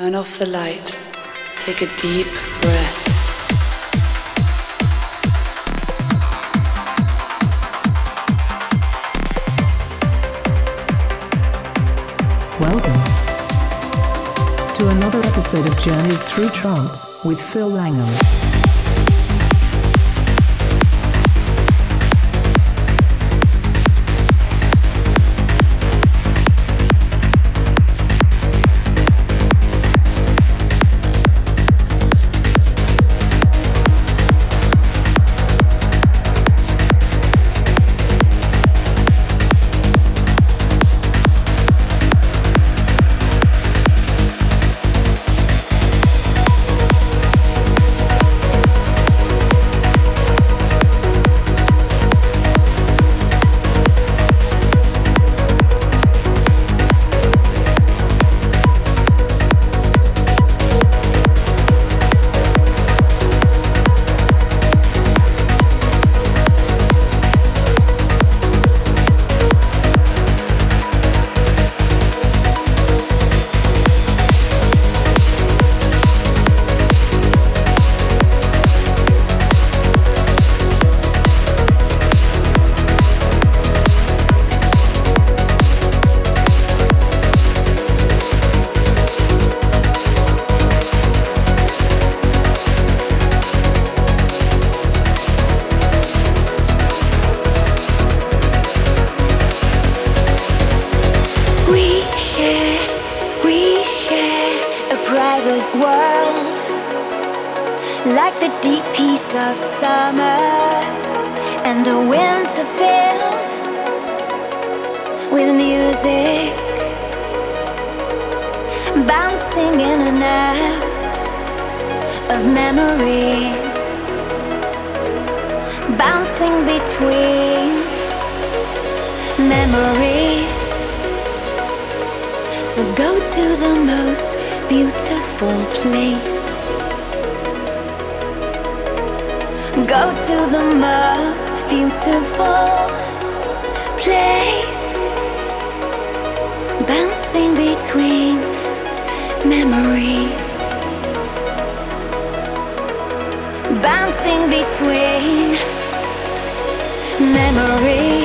Turn off the light. Take a deep breath. Welcome to another episode of Journeys Through Trance with Phil Langham. music bouncing in and out of memories, bouncing between memories. So go to the most beautiful place. Go to the most beautiful place. between memories, bouncing between memories.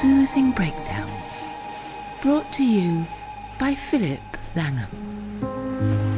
Soothing breakdowns brought to you by Philip Langham.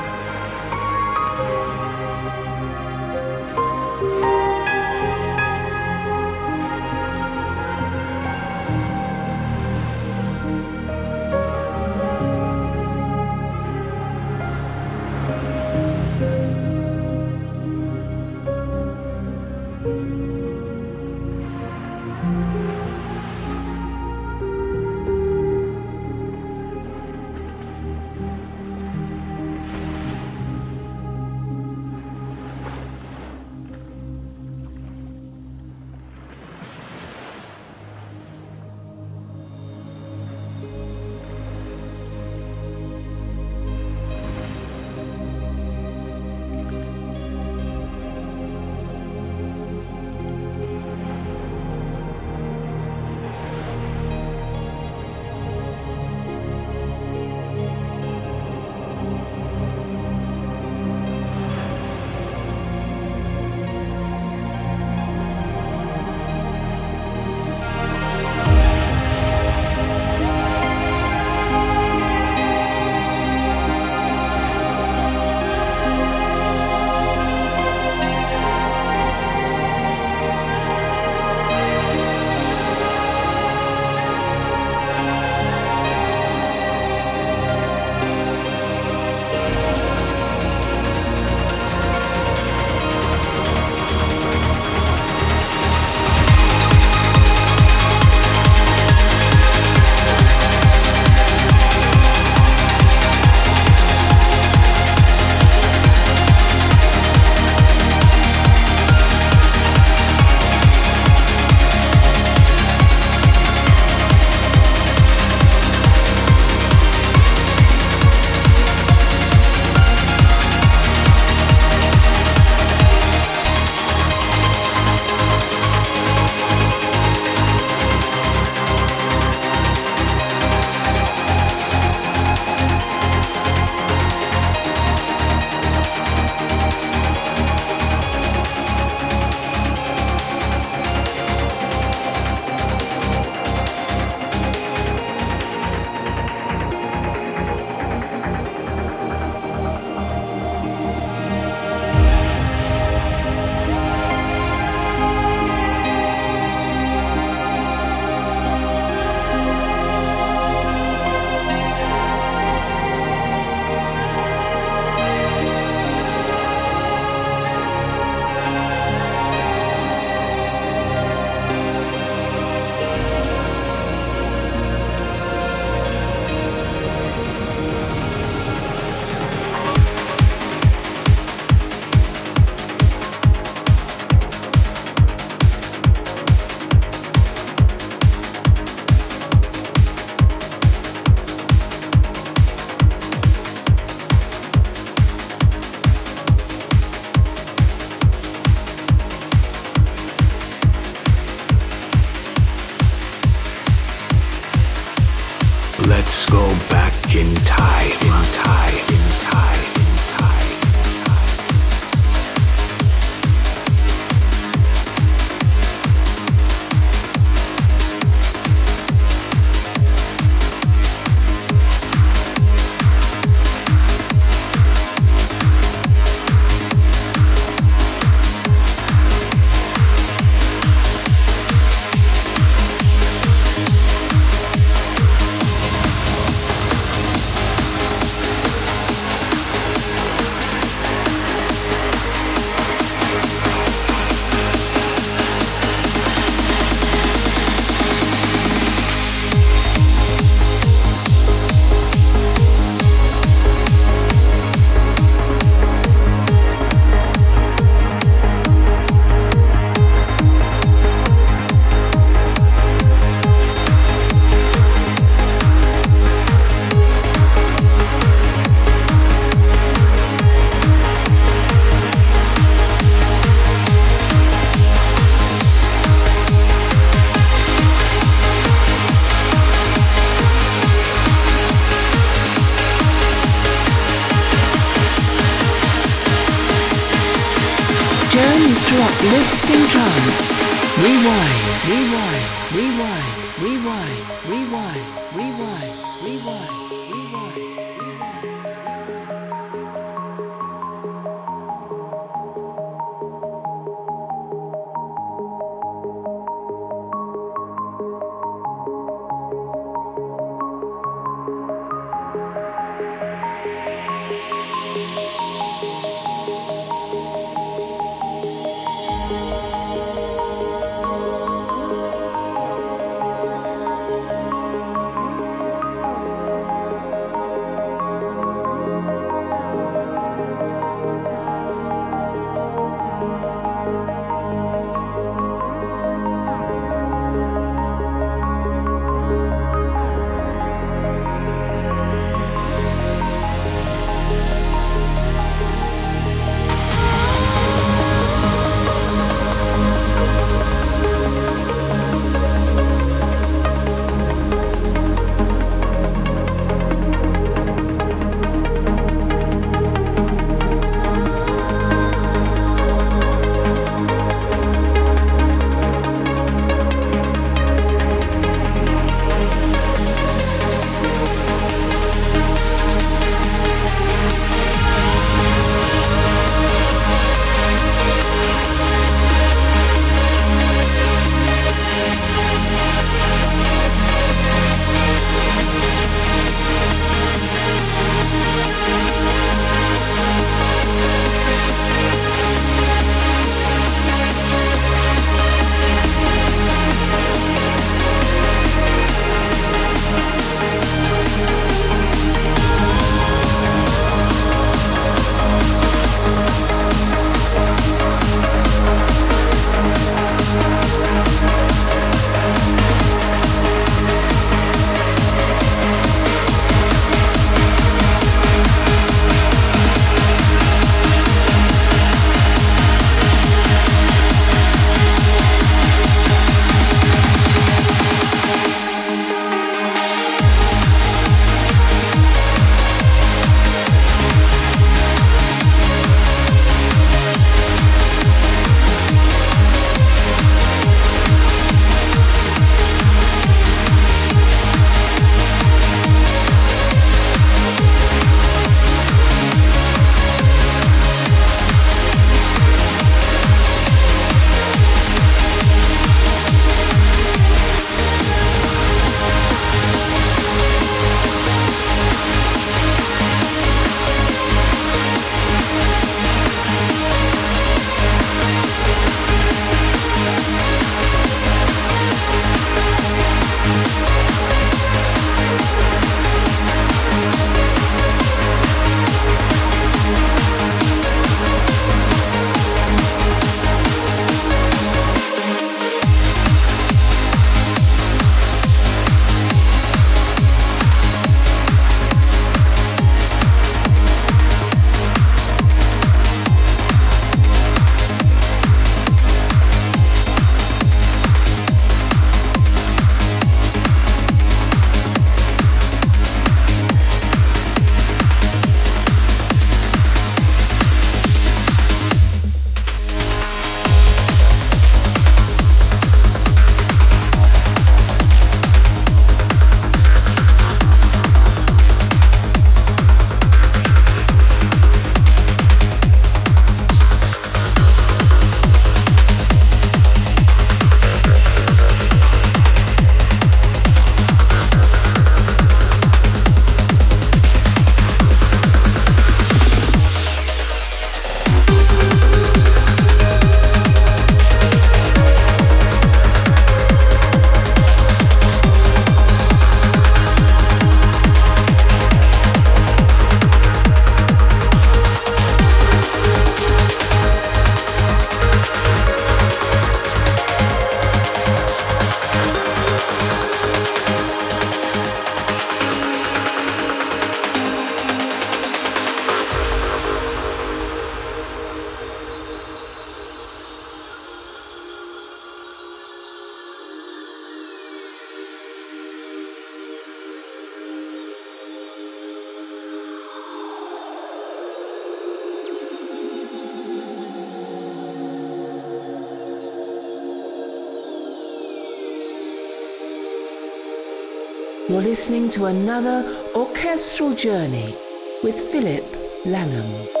You're listening to another orchestral journey with Philip Langham.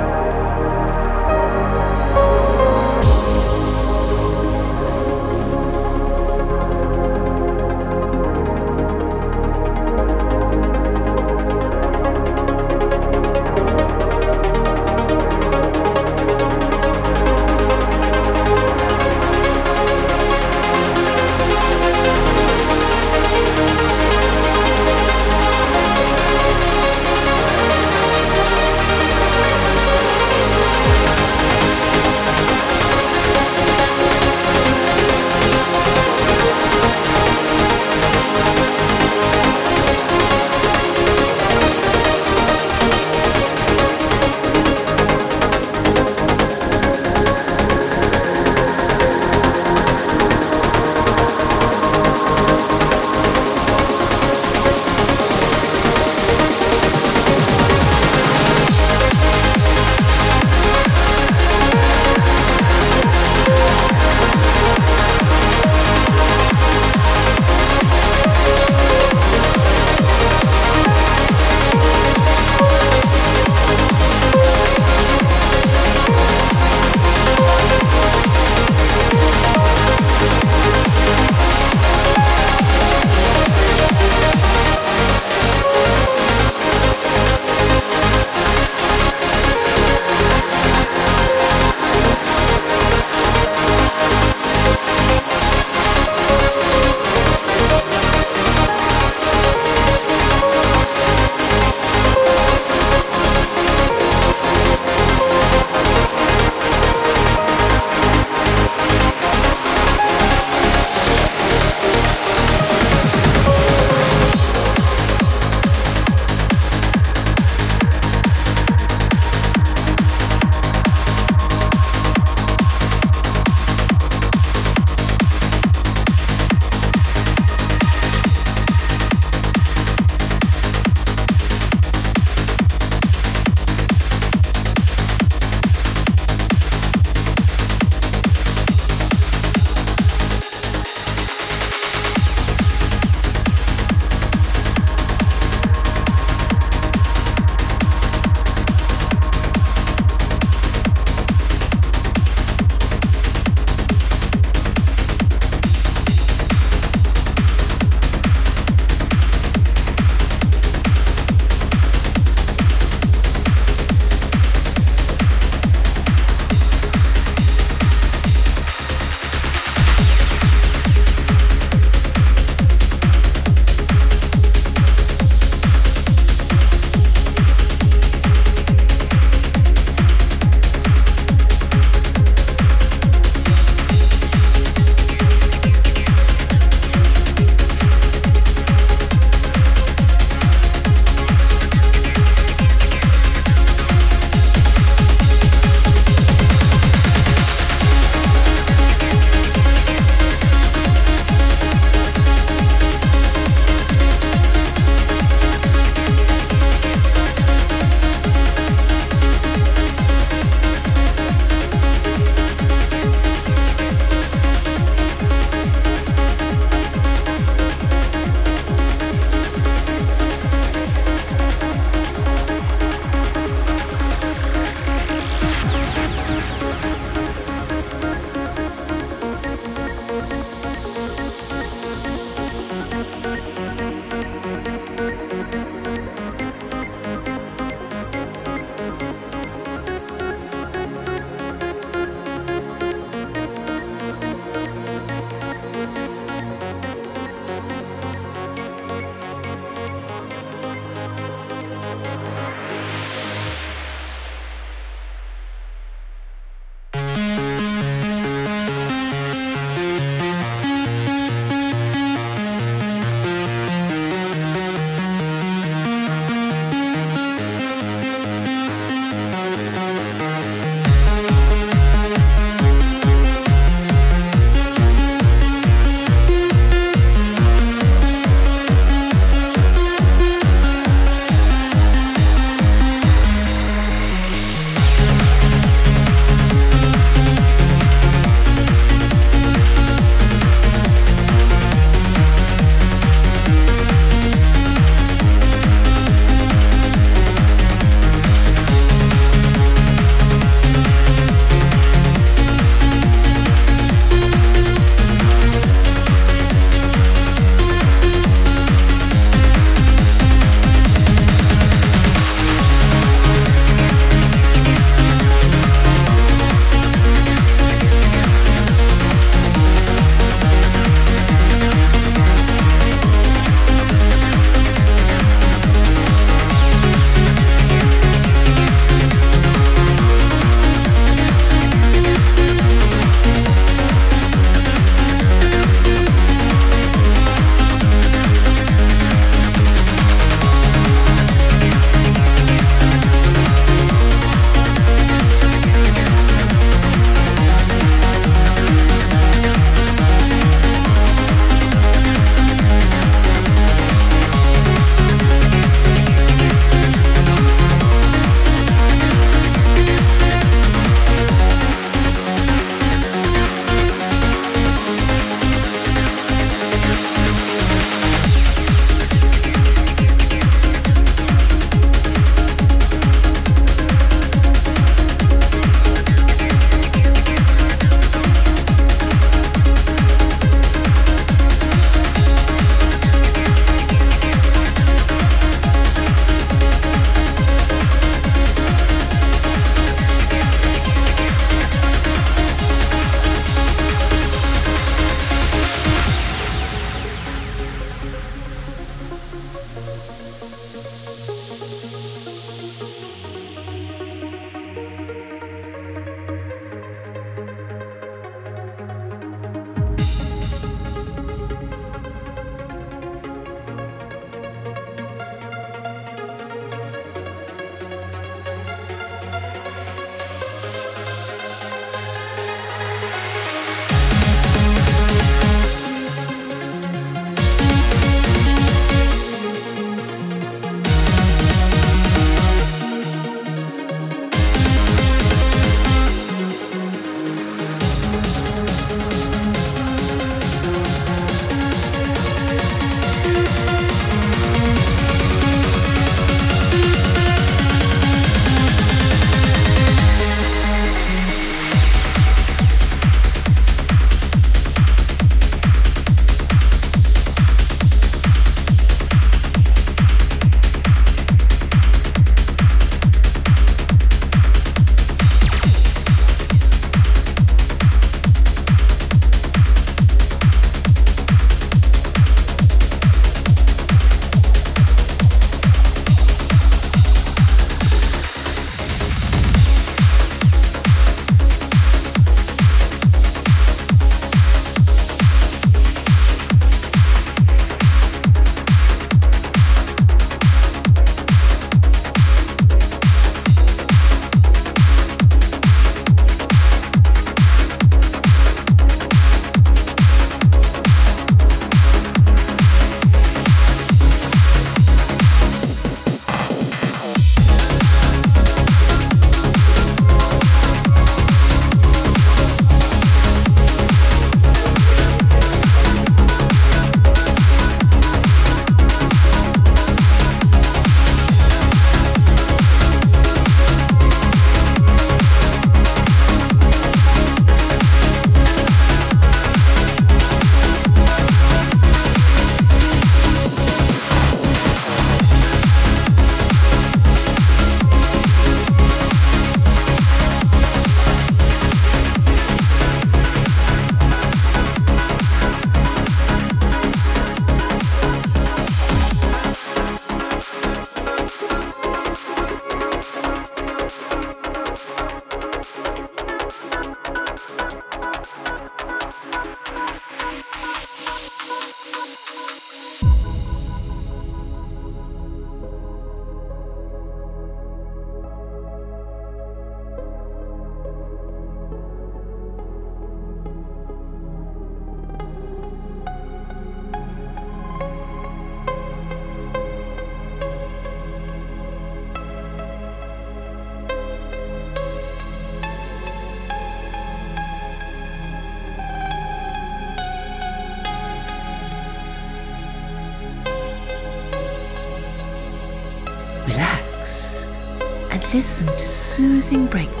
Listen to soothing breakdowns.